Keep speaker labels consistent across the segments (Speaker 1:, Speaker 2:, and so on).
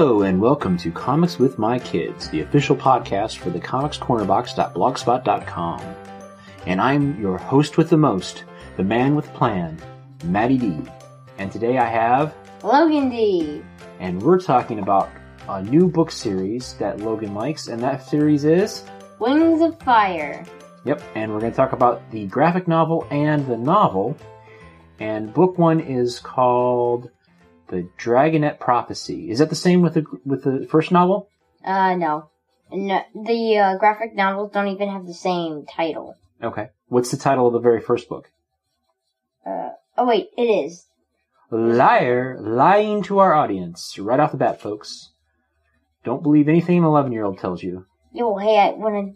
Speaker 1: Hello and welcome to Comics with My Kids, the official podcast for the comicscornerbox.blogspot.com. And I'm your host with the most, the man with plan, Matty D. And today I have,
Speaker 2: Logan D.
Speaker 1: and we're talking about a new book series that Logan likes, and that series is,
Speaker 2: Wings of Fire.
Speaker 1: yep, and we're going to talk about the graphic novel and the novel. And book one is called The Dragonet Prophecy. Is that the same with the with the first novel?
Speaker 2: Uh, no. No, the uh, graphic novels don't even have the same title.
Speaker 1: Okay. What's the title of the very first book?
Speaker 2: Uh, oh wait, it is.
Speaker 1: Liar, lying to our audience. Right off the bat, folks. Don't believe anything an 11 year old tells you.
Speaker 2: Yo, hey, I wanna.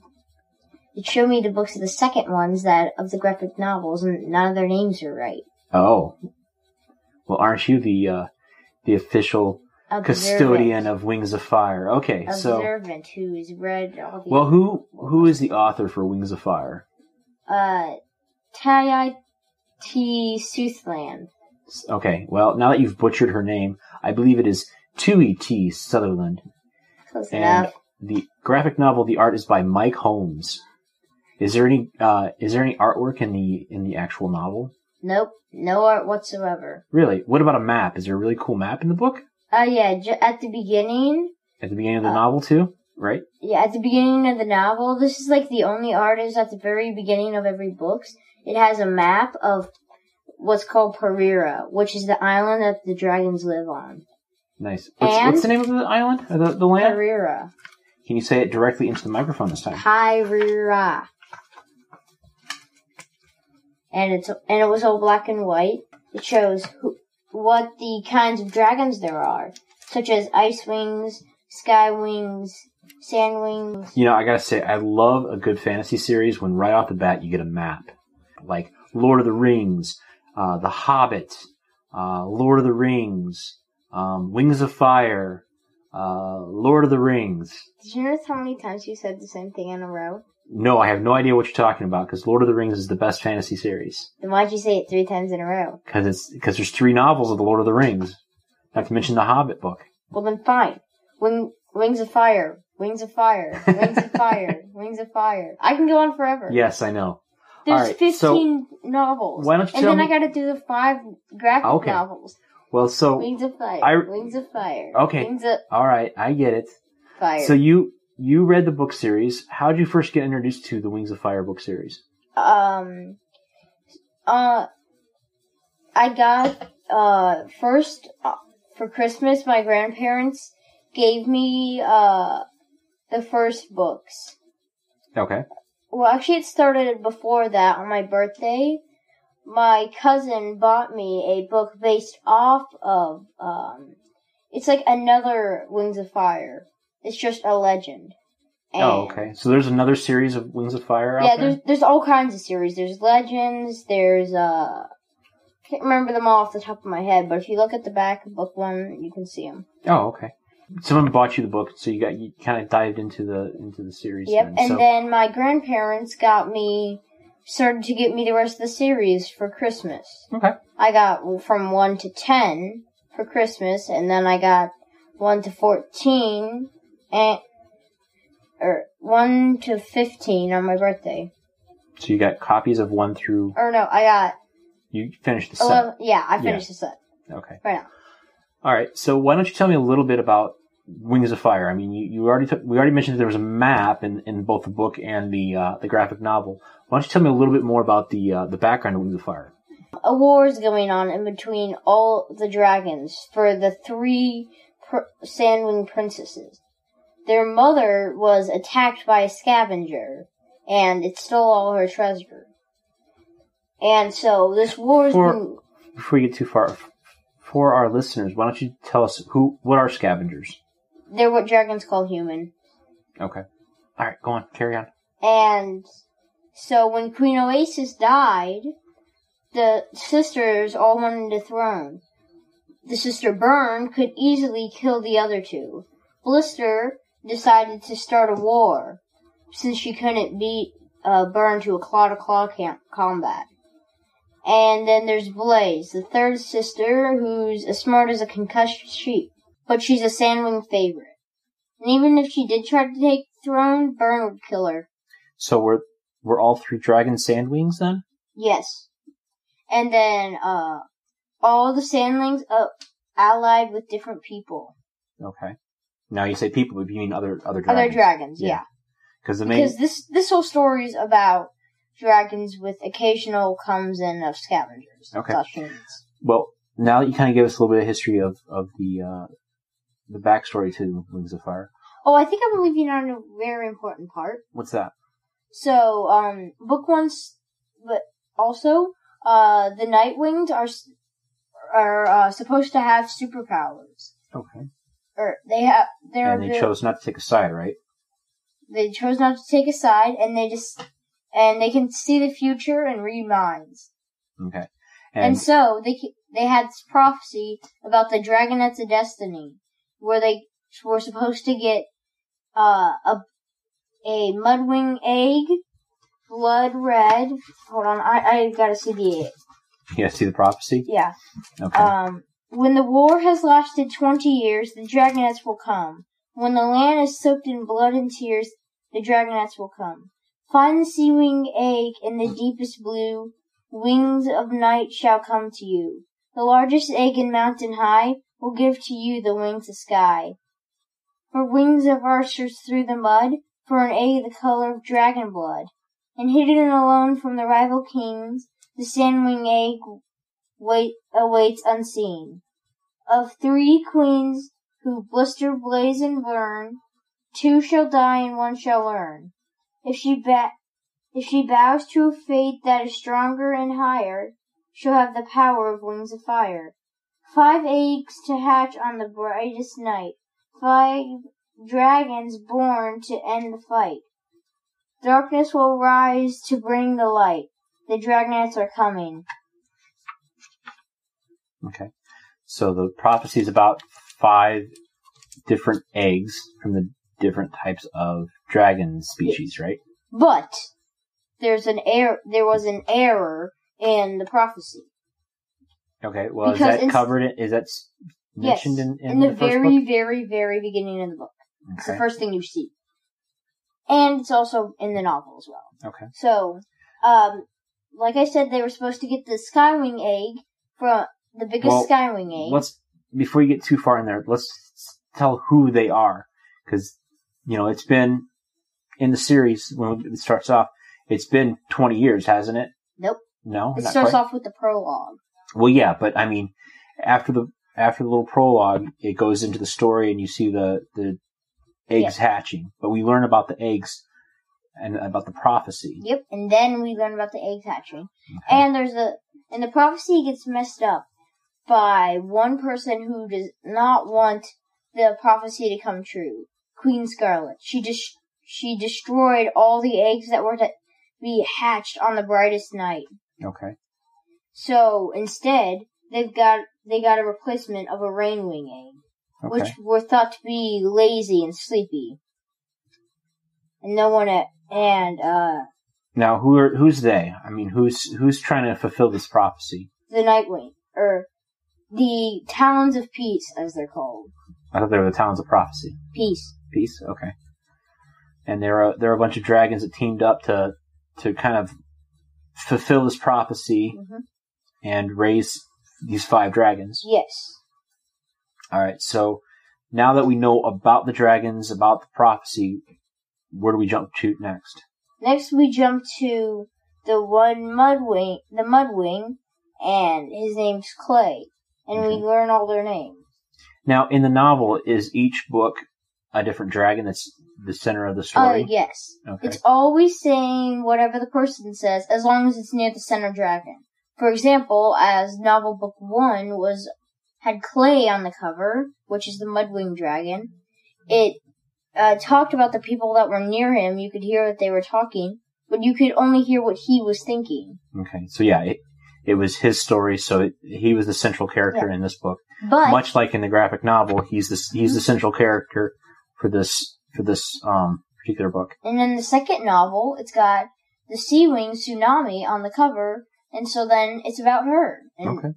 Speaker 2: It showed me the books of the second ones that of the graphic novels, and none of their names are right.
Speaker 1: Oh. Well, aren't you the, uh, the official custodian of Wings of Fire? Okay, so.
Speaker 2: Observant, who's read all the.
Speaker 1: Well, who, who is the author for Wings of Fire?
Speaker 2: Uh, Tai T. Soothland.
Speaker 1: Okay, well, now that you've butchered her name, I believe it is Tui T. Sutherland.
Speaker 2: Close
Speaker 1: And
Speaker 2: enough.
Speaker 1: the graphic novel, the art is by Mike Holmes. Is there any, uh, is there any artwork in the, in the actual novel?
Speaker 2: Nope, no art whatsoever.
Speaker 1: Really? What about a map? Is there a really cool map in the book?
Speaker 2: Uh, yeah, j- at the beginning,
Speaker 1: At the beginning of the
Speaker 2: Uh,
Speaker 1: novel too? Right?
Speaker 2: Yeah, at the beginning of the novel, this is like the only art is at the very beginning of every book. It has a map of what's called Parira, which is the island that the dragons live on.
Speaker 1: Nice. What's,
Speaker 2: And-
Speaker 1: what's the name of the island? Or the, the land?
Speaker 2: Parira.
Speaker 1: Can you say it directly into the microphone this time?
Speaker 2: Parira. And it's and it was all black and white. It shows who, what the kinds of dragons there are, such as ice wings, sky wings, sand wings.
Speaker 1: You know, I gotta say, I love a good fantasy series when right off the bat you get a map. Like Lord of the Rings, uh, The Hobbit, uh, Lord of the Rings, um, Wings of Fire, uh, Lord of the Rings.
Speaker 2: Did you notice how many times you said the same thing in a row?
Speaker 1: No, I have no idea what you're talking about because Lord of the Rings is the best fantasy series.
Speaker 2: Then why'd you say it three times in a row?
Speaker 1: Because it's because there's three novels of the Lord of the Rings. Not to mention the Hobbit book.
Speaker 2: Well then fine. Wing, wings of fire. Wings of fire. Wings of fire. Wings of fire. I can go on forever.
Speaker 1: Yes, I know.
Speaker 2: There's
Speaker 1: Alright, so
Speaker 2: 15 novels.
Speaker 1: why don't you
Speaker 2: and then
Speaker 1: me-
Speaker 2: I gotta do the five graphic
Speaker 1: Okay.
Speaker 2: novels.
Speaker 1: Well, so
Speaker 2: Wings of fire.
Speaker 1: I-
Speaker 2: Wings of fire.
Speaker 1: Okay.
Speaker 2: Wings of
Speaker 1: all right, I get it.
Speaker 2: fire.
Speaker 1: So you you read the book series. How did you first get introduced to the Wings of Fire book series?
Speaker 2: um, uh, I got, uh, first, uh, for Christmas, my grandparents gave me, uh, the first books.
Speaker 1: Okay.
Speaker 2: Well, actually, it started before that on my birthday. My cousin bought me a book based off of, um, it's like another Wings of Fire. It's just a legend.
Speaker 1: oh, okay. So there's another series of Wings of Fire out
Speaker 2: Yeah,
Speaker 1: there.
Speaker 2: there's there's all kinds of series. There's legends. There's uh, I can't remember them all off the top of my head, but if you look at the back of book one, you can see them.
Speaker 1: Oh, okay. Someone bought you the book, so you got you kind of dived into the into the series.
Speaker 2: Yep.
Speaker 1: then.
Speaker 2: And
Speaker 1: so,
Speaker 2: then my grandparents got me started to get me the rest of the series for Christmas.
Speaker 1: okay.
Speaker 2: I got from one to ten for Christmas, and then I got one to fourteen and or one to fifteen on my birthday.
Speaker 1: So you got copies of one through.
Speaker 2: Or no, I got
Speaker 1: You finished the set.
Speaker 2: eleven. Yeah, I finished the set
Speaker 1: Okay.
Speaker 2: right now.
Speaker 1: All right. So why don't you tell me a little bit about Wings of Fire? I mean, you, you already took, we already mentioned that there was a map in, in both the book and the uh, the graphic novel. Why don't you tell me a little bit more about the uh, the background of Wings of Fire?
Speaker 2: a war is going on in between all the dragons for the three pr- Sandwing princesses. Their mother was attacked by a scavenger, and it stole all her treasure. And so this war is
Speaker 1: Before we get too far, for our listeners, why don't you tell us who what are scavengers?
Speaker 2: they're what dragons call human.
Speaker 1: Okay. All right, go on, carry on.
Speaker 2: And so when Queen Oasis died, the sisters all wanted the throne. The sister Burn could easily kill the other two. Blister decided to start a war since she couldn't beat uh, Burn to a claw to claw combat. And then there's Blaze, the third sister, who's as smart as a concussed sheep, but she's a Sandwing favorite. And even if she did try to take the throne, Burn would kill her.
Speaker 1: So we're we're all three dragon sandwings then?
Speaker 2: Yes. And then uh all the sandlings uh, allied with different people.
Speaker 1: Okay. Now you say people, but you mean other other dragons?
Speaker 2: Other dragons, yeah.
Speaker 1: Because the main
Speaker 2: Because this this whole story is about dragons with occasional comes in of scavengers.
Speaker 1: Okay. Well, now that you kind of give us a little bit of history of of the uh the backstory to Wings of Fire.
Speaker 2: Oh, I think I'm leaving out a very important part.
Speaker 1: What's that?
Speaker 2: So, um, book one's, but also, uh, the Nightwings are s- are uh, supposed to have superpowers,
Speaker 1: Okay.
Speaker 2: Or they have. They're
Speaker 1: And they chose not to take a side, right?
Speaker 2: they chose not to take a side, and they just and they can see the future and read minds.
Speaker 1: Okay.
Speaker 2: And,
Speaker 1: And,
Speaker 2: so they they had this prophecy about the Dragonets of Destiny, where they were supposed to get uh, a a Mudwing egg, blood red. Hold on, I I gotta see the egg.
Speaker 1: you guys see the prophecy?
Speaker 2: yeah.
Speaker 1: Okay.
Speaker 2: Um, when the war has lasted twenty years, the Dragonets will come. When the land is soaked in blood and tears, the Dragonets will come. Find the sea wing egg in the deepest blue. Wings of night shall come to you. The largest egg in mountain high will give to you the wings of sky. For wings of archers through the mud, for an egg the color of dragon blood. And hidden alone from the rival kings, the sandwing egg wait awaits unseen. Of three queens who blister, blaze, and burn, two shall die and one shall learn. If she ba- if she bows to a fate that is stronger and higher, she'll have the power of wings of fire. Five eggs to hatch on the brightest night. Five dragons born to end the fight. Darkness will rise to bring the light. The dragonets are coming.
Speaker 1: Okay. So the prophecy is about five different eggs from the different types of dragon species, right?
Speaker 2: But there's an error. There was an error in the prophecy.
Speaker 1: Okay. Well, is
Speaker 2: Because
Speaker 1: that
Speaker 2: in-
Speaker 1: covered? In, is that s-
Speaker 2: Yes,
Speaker 1: mentioned in, in,
Speaker 2: in the,
Speaker 1: the, first
Speaker 2: very,
Speaker 1: book?
Speaker 2: very, very beginning of the book. It's the
Speaker 1: Okay.
Speaker 2: first thing you see, and it's also in the novel as well.
Speaker 1: Okay.
Speaker 2: So, um, like I said, they were supposed to get the Skywing egg from the biggest
Speaker 1: Well,
Speaker 2: Skywing egg.
Speaker 1: Let's before you get too far in there, let's tell who they are because you know it's been in the series when it starts off. It's been twenty years, hasn't it?
Speaker 2: Nope.
Speaker 1: No,
Speaker 2: It starts
Speaker 1: quite.
Speaker 2: off with the prologue.
Speaker 1: Well, yeah, but I mean, after the after the little prologue, it goes into the story, and you see the the eggs hatching. But we learn about the eggs and about the prophecy.
Speaker 2: Yep, and then we learn about the egg hatching.
Speaker 1: Okay.
Speaker 2: And there's a and the prophecy gets messed up by one person who does not want the prophecy to come true. Queen Scarlet. She just she destroyed all the eggs that were to be hatched on the brightest night.
Speaker 1: Okay.
Speaker 2: So instead, they've got they got a replacement of a rainwing egg,
Speaker 1: Okay.
Speaker 2: which were thought to be lazy and sleepy. And no one at, and uh
Speaker 1: Now, who are who's they? I mean, who's who's trying to fulfill this prophecy?
Speaker 2: the Nightwing, or the Talons of Peace, as they're called.
Speaker 1: I thought they were the towns of Prophecy.
Speaker 2: Peace.
Speaker 1: Peace. Okay. And there are there are a bunch of dragons that teamed up to to kind of fulfill this prophecy
Speaker 2: Mhm.
Speaker 1: and raise these five dragons.
Speaker 2: Yes.
Speaker 1: All right. So now that we know about the dragons, about the prophecy, where do we jump to next?
Speaker 2: Next, we jump to the one Mudwing, the Mudwing, and his name's Clay, and we learn all their names.
Speaker 1: Now, in the novel, is each book a different dragon that's the center of the
Speaker 2: Oh,
Speaker 1: story?
Speaker 2: yes.
Speaker 1: Okay.
Speaker 2: It's always saying whatever the person says, as long as it's near the center dragon. For example, as novel book one was had clay on the cover, which is the Mudwing dragon. It uh, talked about the people that were near him. You could hear that they were talking, but you could only hear what he was thinking.
Speaker 1: Okay, so yeah, it, it was his story, so it, he was the central character in this book.
Speaker 2: But
Speaker 1: Much like in the graphic novel, he's the he's the central character for this for this um particular book.
Speaker 2: and in the second novel, it's got the Sea Wing tsunami on the cover, and so then it's about her and
Speaker 1: Okay.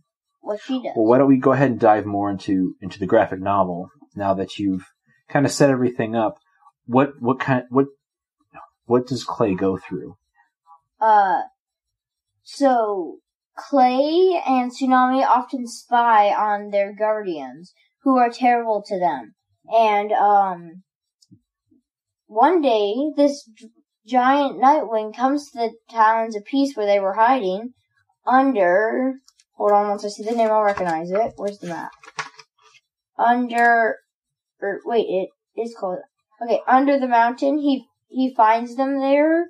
Speaker 2: what she does.
Speaker 1: Well, why don't we go ahead and dive more into into the graphic novel now that you've kind of set everything up? What what kind what what does Clay go through?
Speaker 2: Uh, so Clay and Tsunami often spy on their guardians, who are terrible to them. And um, one day, this giant Nightwing comes to the Talons of Peace where they were hiding under. Hold on, once I see the name, I'll recognize it. Where's the map? Under. Or wait, it is called. Okay, under the mountain. He he finds them there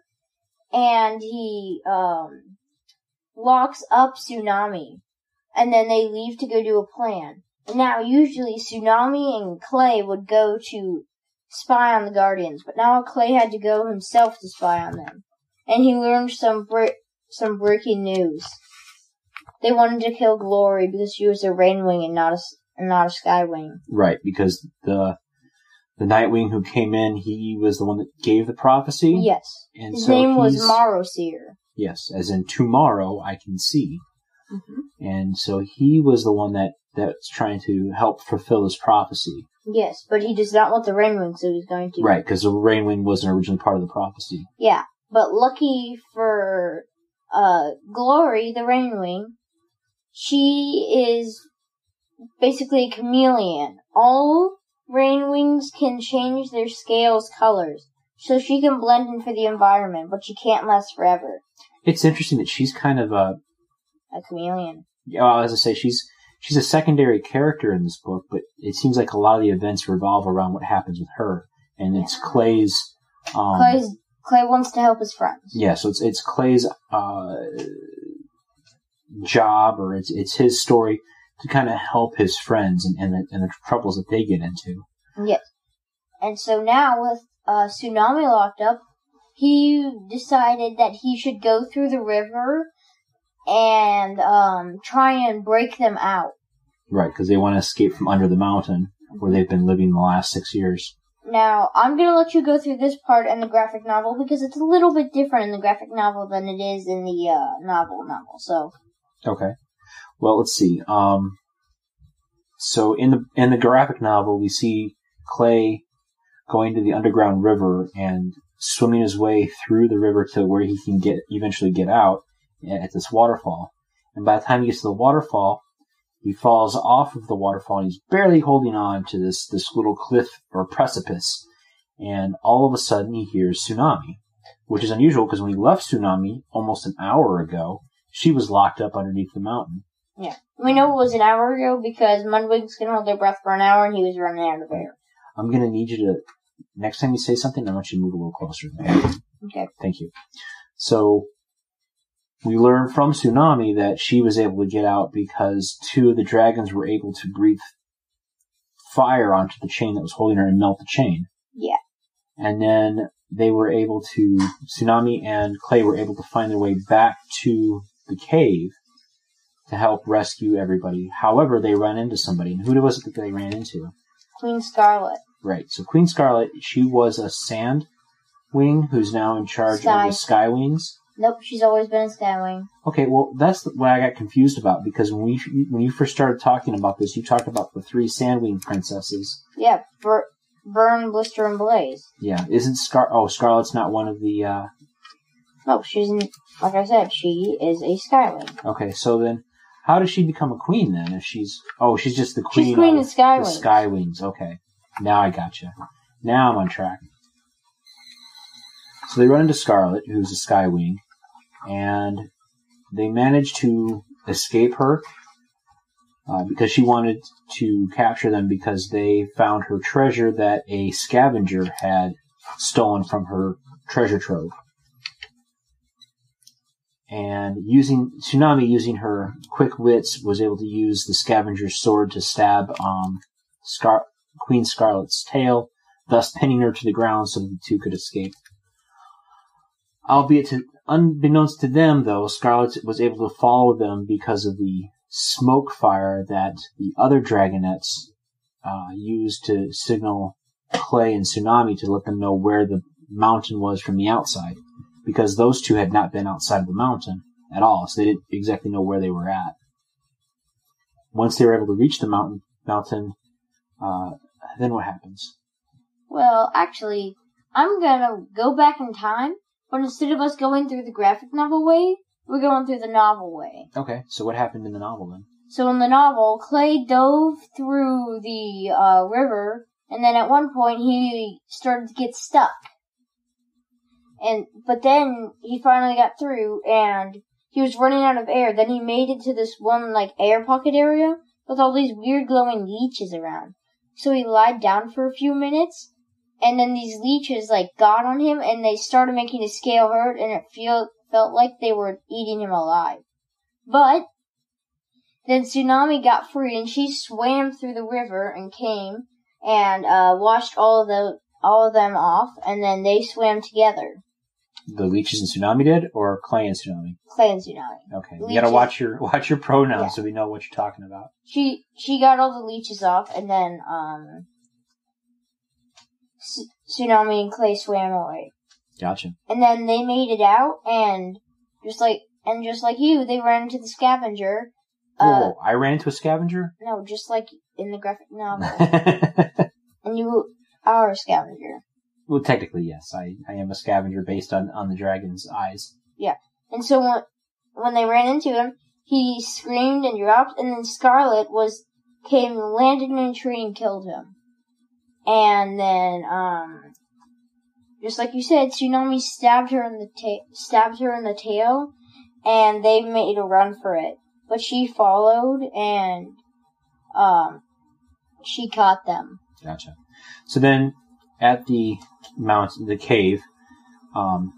Speaker 2: and he um locks up Tsunami, and then they leave to go do a plan. And now, usually, Tsunami and Clay would go to spy on the Guardians, but now Clay had to go himself to spy on them, and he learned some bre- some breaking news. They wanted to kill Glory because she was a Rainwing and not a and not a Skywing.
Speaker 1: Right, because the the Nightwing who came in, he was the one that gave the prophecy.
Speaker 2: Yes,
Speaker 1: and
Speaker 2: his
Speaker 1: so
Speaker 2: name was Morrowseer.
Speaker 1: Yes, as in tomorrow I can see.
Speaker 2: Mhm.
Speaker 1: And so he was the one that that's trying to help fulfill his prophecy.
Speaker 2: Yes, but he does not want the Rainwing, so he's going to
Speaker 1: Right, because the Rainwing wasn't originally part of the prophecy.
Speaker 2: Yeah, but lucky for uh Glory, the Rainwing, she is basically a chameleon. All Rainwings can change their scales colors, so she can blend in for the environment, but she can't last forever.
Speaker 1: It's interesting that she's kind of a
Speaker 2: A chameleon.
Speaker 1: well, as I say, she's she's a secondary character in this book, but it seems like a lot of the events revolve around what happens with her, and it's Clay's. Um,
Speaker 2: Clay's Clay wants to help his friends.
Speaker 1: Yeah, so it's it's Clay's uh, job, or it's it's his story to kind of help his friends and and the, and the troubles that they get into.
Speaker 2: Yes. And so now with uh, Tsunami locked up, he decided that he should go through the river and um, try and break them out.
Speaker 1: Right, because they want to escape from under the mountain where they've been living the last six years.
Speaker 2: Now, I'm gonna let you go through this part in the graphic novel because it's a little bit different in the graphic novel than it is in the uh, novel novel. So,
Speaker 1: Okay. Well, let's see. Um, so in the in the graphic novel, we see Clay going to the underground river and swimming his way through the river to where he can get eventually get out at this waterfall. And by the time he gets to the waterfall, he falls off of the waterfall and he's barely holding on to this this little cliff or precipice. And all of a sudden, he hears tsunami, which is unusual because when he left tsunami almost an hour ago, she was locked up underneath the mountain.
Speaker 2: Yeah, we know it was an hour ago because Mudwings can hold their breath for an hour and he was running out of air.
Speaker 1: I'm gonna need you to next time you say something, I want you to move a little closer.
Speaker 2: Okay?
Speaker 1: Thank you. So we learn from Tsunami that she was able to get out because two of the dragons were able to breathe fire onto the chain that was holding her and melt the chain.
Speaker 2: Yeah.
Speaker 1: And then they were able to Tsunami and Clay were able to find their way back to the cave to help rescue everybody. However, they ran into somebody. And who was it that they ran into?
Speaker 2: Queen Scarlet.
Speaker 1: Right. So Queen Scarlet, she was a sand wing who's now in charge
Speaker 2: Sky.
Speaker 1: of the Sky Wings.
Speaker 2: Nope, she's always been a Skywing.
Speaker 1: Okay, well that's what I got confused about because when we when you first started talking about this, you talked about the three Sandwing princesses.
Speaker 2: Yeah, Bur- Burn, Blister, and Blaze.
Speaker 1: Yeah, isn't Scar? Oh, Scarlet's not one of the. uh
Speaker 2: No, she's n- like I said, she is a Skywing.
Speaker 1: Okay, so then how does she become a queen then? If she's oh, she's just the queen.
Speaker 2: She's queen
Speaker 1: of
Speaker 2: Skywings.
Speaker 1: The Sky Wings. Okay, now I gotcha. Now I'm on track. So they run into Scarlet, who's a Skywing, and they manage to escape her uh, because she wanted to capture them because they found her treasure that a scavenger had stolen from her treasure trove. And using Tsunami, using her quick wits, was able to use the scavenger's sword to stab um, Scar- Queen Scarlet's tail, thus pinning her to the ground so that the two could escape. Albeit unbeknownst to them, though, Scarlet was able to follow them because of the smoke fire that the other dragonets uh, used to signal Clay and Tsunami to let them know where the mountain was from the outside, because those two had not been outside of the mountain at all, so they didn't exactly know where they were at. Once they were able to reach the mountain, mountain, uh, then what happens?
Speaker 2: Well, actually, I'm gonna go back in time, but instead of us going through the graphic novel way, we're going through the novel way.
Speaker 1: Okay, so what happened in the novel then?
Speaker 2: So in the novel, Clay dove through the uh, river, and then at one point he started to get stuck. And but then he finally got through, and he was running out of air. Then he made it to this one like air pocket area with all these weird glowing leeches around. So he lied down for a few minutes, and then these leeches like got on him, and they started making his scale hurt, and it feel felt like they were eating him alive. But then Tsunami got free, and she swam through the river and came and uh, washed all of the all of them off, and then they swam together.
Speaker 1: The leeches and tsunami did, or Clay and tsunami?
Speaker 2: Clay and Tsunami.
Speaker 1: Okay, you gotta
Speaker 2: Leeches.
Speaker 1: watch your watch your pronouns
Speaker 2: Yeah.
Speaker 1: so we know what you're talking about.
Speaker 2: She she got all the leeches off, and then um, Tsu- Tsunami and Clay swam away,
Speaker 1: Gotcha.
Speaker 2: and then they made it out, and just like and just like you, they ran into the scavenger. Uh,
Speaker 1: Whoa, I ran into a scavenger.
Speaker 2: no, just like in the graphic novel, and you are a scavenger.
Speaker 1: Technically, yes. I, I am a scavenger based on, on the dragon's eyes. Yeah.
Speaker 2: And so when, when they ran into him, he screamed and dropped, and then Scarlet was came, landed in a tree, and killed him. And then, um, just like you said, Tsunami stabbed her in the ta- stabbed her in the tail, and they made a run for it. But she followed, and um, she caught them.
Speaker 1: Gotcha. So then, at the mount, the cave, um,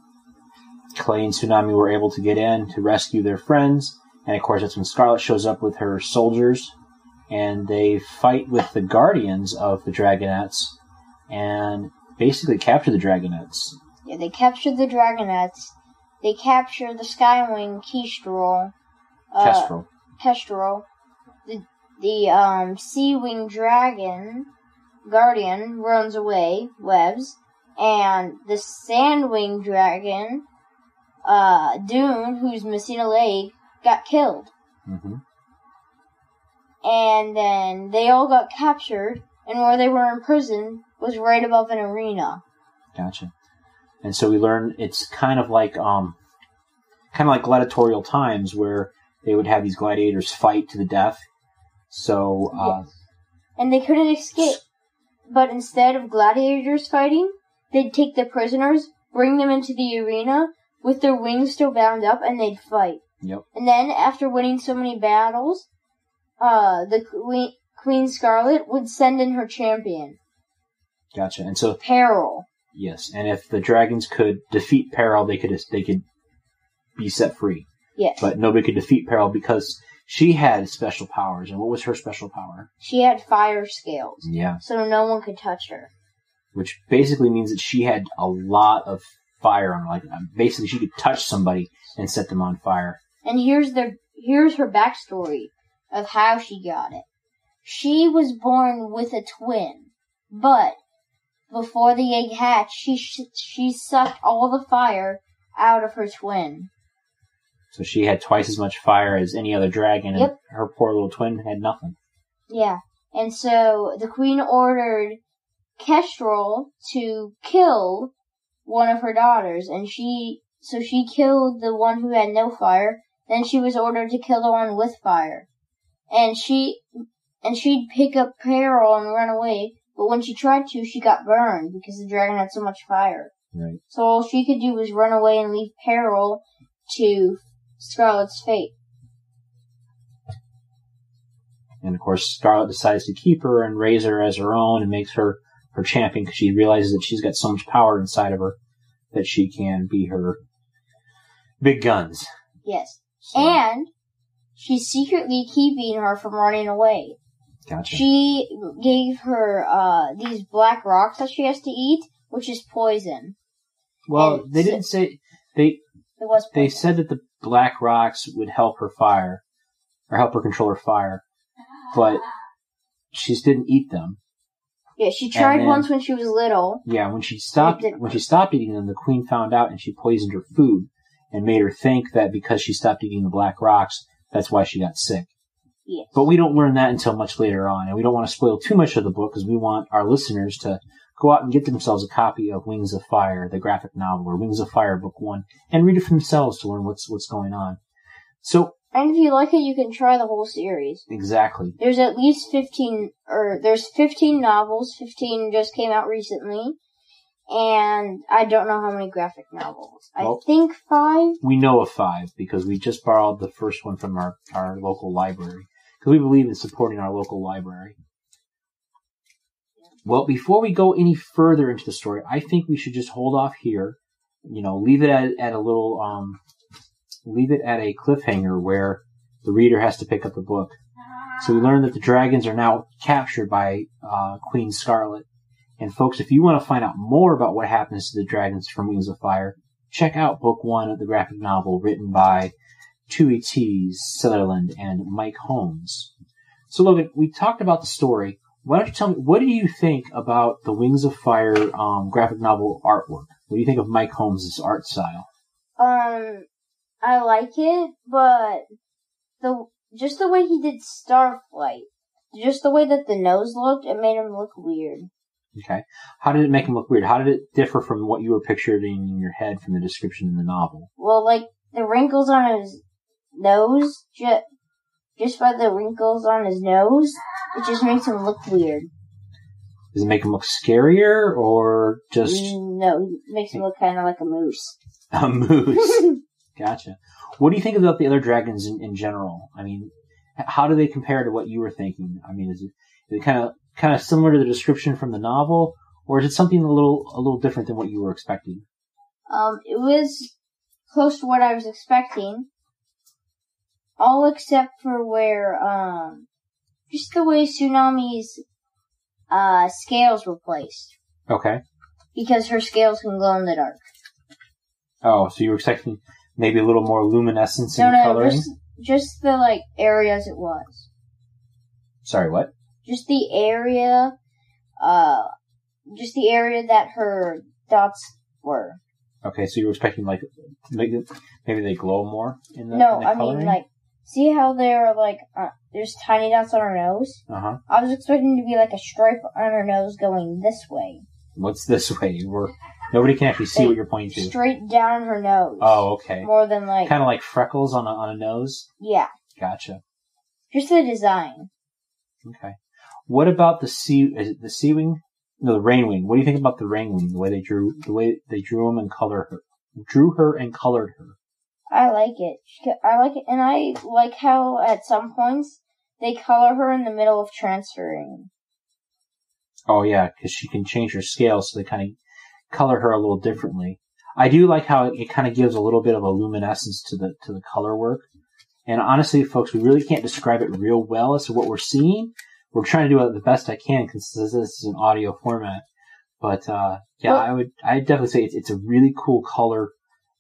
Speaker 1: Clay and Tsunami were able to get in to rescue their friends, and of course that's when Scarlet shows up with her soldiers, and they fight with the guardians of the Dragonets, and basically capture the Dragonets.
Speaker 2: Yeah, they capture the Dragonets. They capture the Skywing Kestrel. Uh,
Speaker 1: Kestrel.
Speaker 2: Kestrel, the the um sea wing dragon guardian runs away, webs, and the sandwing dragon, uh Dune, who's missing a leg, got killed.
Speaker 1: hmm
Speaker 2: And then they all got captured, and where they were in prison was right above an arena.
Speaker 1: Gotcha. And so we learn it's kind of like um, kind of like gladiatorial times where they would have these gladiators fight to the death. So uh,
Speaker 2: Yes. And they couldn't escape. But instead of gladiators fighting, they'd take the prisoners, bring them into the arena with their wings still bound up, and they'd fight.
Speaker 1: Yep.
Speaker 2: And then, after winning so many battles, uh, the Queen, Queen Scarlet would send in her champion,
Speaker 1: gotcha. And so
Speaker 2: Peril.
Speaker 1: yes, and if the dragons could defeat Peril, they could they could be set free.
Speaker 2: Yes.
Speaker 1: But nobody could defeat Peril because she had special powers. And what was her special power?
Speaker 2: she had fire scales,
Speaker 1: Yeah,
Speaker 2: so no one could touch her.
Speaker 1: which basically means that she had a lot of fire on her. Like um, basically, she could touch somebody and set them on fire.
Speaker 2: And here's their here's her backstory of how she got it. She was born with a twin, but before the egg hatched, she sh- she sucked all the fire out of her twin.
Speaker 1: So she had twice as much fire as any other dragon, and
Speaker 2: Yep.
Speaker 1: her poor little twin had nothing.
Speaker 2: Yeah, and so the queen ordered Kestrel to kill one of her daughters, and she so she killed the one who had no fire. Then she was ordered to kill the one with fire, and she and she'd pick up Peril and run away. But when she tried to, she got burned because the dragon had so much fire.
Speaker 1: Right.
Speaker 2: So all she could do was run away and leave Peril to Scarlet's fate.
Speaker 1: And of course, Scarlet decides to keep her and raise her as her own and makes her her champion because she realizes that she's got so much power inside of her that she can be her big guns.
Speaker 2: Yes.
Speaker 1: So,
Speaker 2: And she's secretly keeping her from running away.
Speaker 1: Gotcha.
Speaker 2: She gave her uh these black rocks that she has to eat, which is poison.
Speaker 1: well,
Speaker 2: and
Speaker 1: they didn't say they
Speaker 2: It was poison.
Speaker 1: they said that the black rocks would help her fire or help her control her fire, but she just didn't eat them.
Speaker 2: yeah, she tried
Speaker 1: then-
Speaker 2: once when she was little.
Speaker 1: Yeah, when she stopped when she stopped eating them, the queen found out and she poisoned her food and made her think that because she stopped eating the black rocks, that's why she got sick.
Speaker 2: Yes.
Speaker 1: But we don't learn that until much later on, and we don't want to spoil too much of the book because we want our listeners to go out and get themselves a copy of Wings of Fire, the graphic novel, or Wings of Fire Book One, and read it for themselves to learn what's what's going on. So
Speaker 2: And if you like it, you can try the whole series.
Speaker 1: exactly,
Speaker 2: There's at least 15, or there's 15 novels. 15 just came out recently. And I don't know how many graphic novels. I
Speaker 1: Well-
Speaker 2: think five.
Speaker 1: we know of five because we just borrowed the first one from our our local library because we believe in supporting our local library. Well, before we go any further into the story, I think we should just hold off here. You know, leave it at, at a little, um, leave it at a cliffhanger where the reader has to pick up the book. So we learn that the dragons are now captured by uh, Queen Scarlet. And folks, if you want to find out more about what happens to the dragons from Wings of Fire, check out book one of the graphic novel written by Tui T. Sutherland and Mike Holmes. So Logan, we talked about the story. Why don't you tell me what do you think about the Wings of Fire um, graphic novel artwork? What do you think of Mike Holmes' art style?
Speaker 2: Um, I like it, but the just the way he did Starflight, just the way that the nose looked, it made him look weird.
Speaker 1: Okay, how did it make him look weird? How did it differ from what you were picturing in your head from the description in the novel?
Speaker 2: Well, like the wrinkles on his nose, just just by the wrinkles on his nose, it just makes him look weird.
Speaker 1: Does it make him look scarier or just
Speaker 2: No, it makes him look kind of like a moose.
Speaker 1: a moose? Gotcha. What do you think about the other dragons in, in general? I mean, h- how do they compare to what you were thinking? I mean, is it, is it kind of kind of similar to the description from the novel, or is it something a little a little different than what you were expecting?
Speaker 2: Um, it was close to what I was expecting. All except for where, um, just the way Tsunami's, uh, scales were placed.
Speaker 1: Okay.
Speaker 2: Because her scales can glow in the dark.
Speaker 1: Oh, so you were expecting maybe a little more luminescence in
Speaker 2: No,
Speaker 1: the
Speaker 2: no,
Speaker 1: coloring?
Speaker 2: just, just the, like, areas it was.
Speaker 1: Sorry, what?
Speaker 2: Just the area, uh, just the area that her dots were.
Speaker 1: Okay, so you were expecting like maybe maybe they glow more in the
Speaker 2: no,
Speaker 1: in the
Speaker 2: I mean, like, see how they're, like, uh, there's tiny dots on her nose?
Speaker 1: uh huh.
Speaker 2: I was expecting to be like a stripe on her nose going this way.
Speaker 1: What's this way? We're nobody can actually see
Speaker 2: Like,
Speaker 1: what you're pointing to.
Speaker 2: Straight down her nose.
Speaker 1: Oh, okay.
Speaker 2: More than like,
Speaker 1: Kind of like freckles on a on a nose.
Speaker 2: yeah.
Speaker 1: Gotcha.
Speaker 2: Just the design.
Speaker 1: Okay. What about the sea? Is it the sea wing? No, the rain wing. What do you think about the rain wing? The way they drew, the way they drew him and colored her, drew her and colored her.
Speaker 2: I like it. I like it, and I like how at some points they color her in the middle of transferring.
Speaker 1: Oh yeah, because she can change her scale, so they kind of color her a little differently. I do like how it, kind of gives a little bit of a luminescence to the to the color work. And honestly, folks, we really can't describe it real well as to what we're seeing. We're trying to do it the best I can because this is an audio format. But uh, yeah,
Speaker 2: Well-
Speaker 1: I would I definitely say it's, it's a really cool color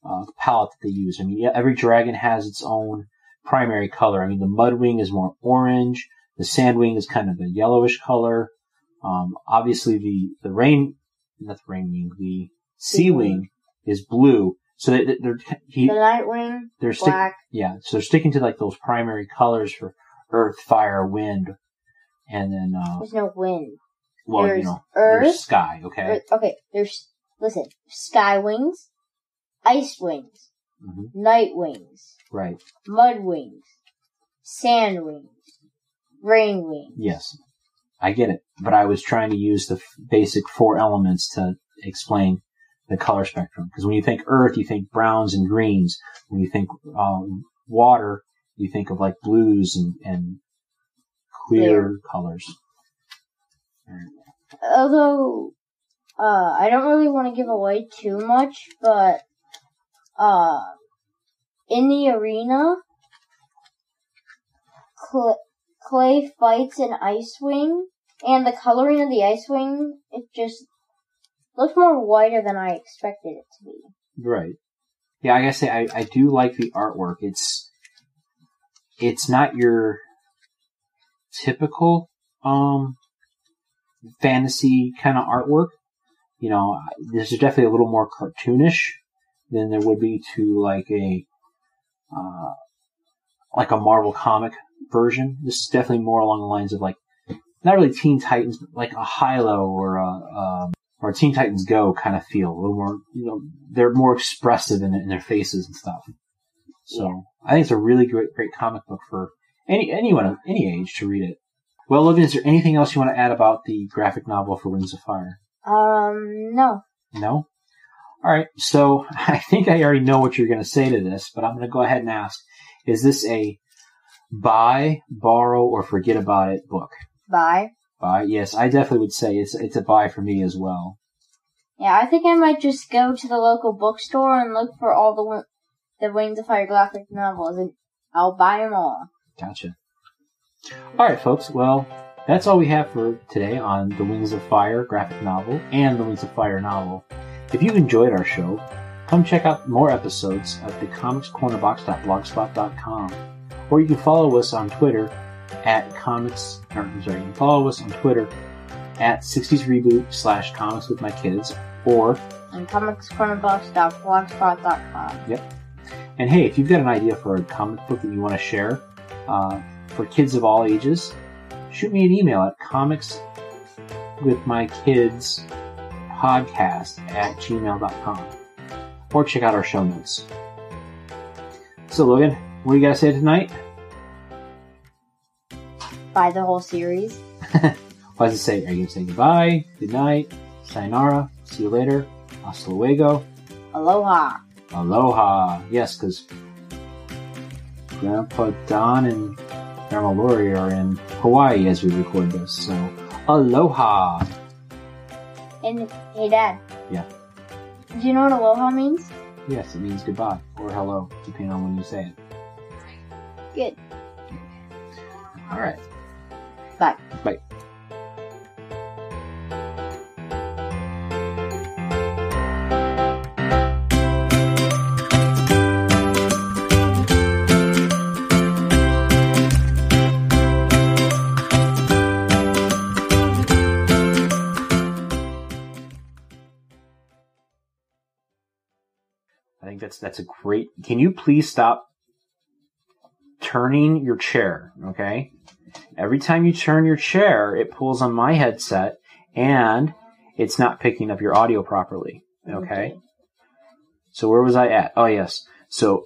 Speaker 1: uh, palette that they use. I mean, yeah, every dragon has its own primary color. I mean, the Mudwing is more orange. The Sandwing is kind of a yellowish color. Um, obviously, the the rain, not the rain wing, the sea wing is blue. So they, they're he,
Speaker 2: The Nightwing,
Speaker 1: they're stick,
Speaker 2: black.
Speaker 1: yeah. So they're sticking to like those primary colors for earth, fire, wind, and then uh,
Speaker 2: There's no wind.
Speaker 1: well, you
Speaker 2: there's
Speaker 1: know,
Speaker 2: earth,
Speaker 1: there's sky. Okay.
Speaker 2: Earth- okay, there's listen. Sky wings, ice wings,
Speaker 1: hmm
Speaker 2: night wings,
Speaker 1: Right.
Speaker 2: mud wings, sand wings, rain wings.
Speaker 1: Yes. I get it, but I was trying to use the f- basic four elements to explain the color spectrum. Because when you think earth, you think browns and greens. When you think um, water, you think of like blues and, and clear colors.
Speaker 2: although uh, I don't really want to give away too much, but uh, in the arena, Cle- Clay fights an Ice Wing, and the coloring of the Ice Wing, it just looks more whiter than I expected it to be.
Speaker 1: Right. Yeah, I gotta say, I, I do like the artwork. It's it's not your typical um fantasy kind of artwork. You know, this is definitely a little more cartoonish than there would be to like a uh, like a Marvel comic version. This is definitely more along the lines of like not really Teen Titans, but like a Hilo or a um, or a Teen Titans Go kind of feel. A little more, you know, they're more expressive in, in their faces and stuff. So
Speaker 2: Yeah.
Speaker 1: I think it's a really great, great comic book for any anyone of any age to read it. Well, Logan, is there anything else you want to add about the graphic novel for Winds of Fire?
Speaker 2: Um, no.
Speaker 1: No? Alright, so I think I already know what you're going to say to this, but I'm going to go ahead and ask, is this a buy, borrow, or forget about it book?
Speaker 2: Buy.
Speaker 1: Buy? Yes, I definitely would say it's, it's a buy for me as well.
Speaker 2: Yeah, I think I might just go to the local bookstore and look for all the the Wings of Fire graphic novels, and I'll buy them all.
Speaker 1: Gotcha. Alright, folks, well, that's all we have for today on the Wings of Fire graphic novel and the Wings of Fire novel. If you enjoyed our show, come check out more episodes at thecomicscornerbox.blogspot.com. Or you can follow us on Twitter at comics, or I'm sorry, you can follow us on Twitter at 60s reboot slash comics with my kids, or
Speaker 2: And comicscornerbox.blogspot.com. Yep.
Speaker 1: And hey, if you've got an idea for a comic book that you want to share uh, for kids of all ages, shoot me an email at comics with my kids podcast at gmail.com or check out our show notes. So, Logan, what do you got to say tonight?
Speaker 2: Buy the whole series.
Speaker 1: What does it say? Are you going to say goodbye, good night, sayonara, see you later, hasta luego,
Speaker 2: Aloha.
Speaker 1: Aloha. Yes, because Grandpa Don and Grandma Lori are in Hawaii as we record this. So, aloha.
Speaker 2: And hey, Dad.
Speaker 1: Yeah.
Speaker 2: Do you know what aloha means?
Speaker 1: Yes, it means goodbye or hello, depending on when you say it.
Speaker 2: Good.
Speaker 1: All right.
Speaker 2: Bye.
Speaker 1: Bye. That's that's a great. Can you please stop turning your chair? Okay. Every time you turn your chair, it pulls on my headset, and it's not picking up your audio properly. Okay. So where was I at? Oh yes. So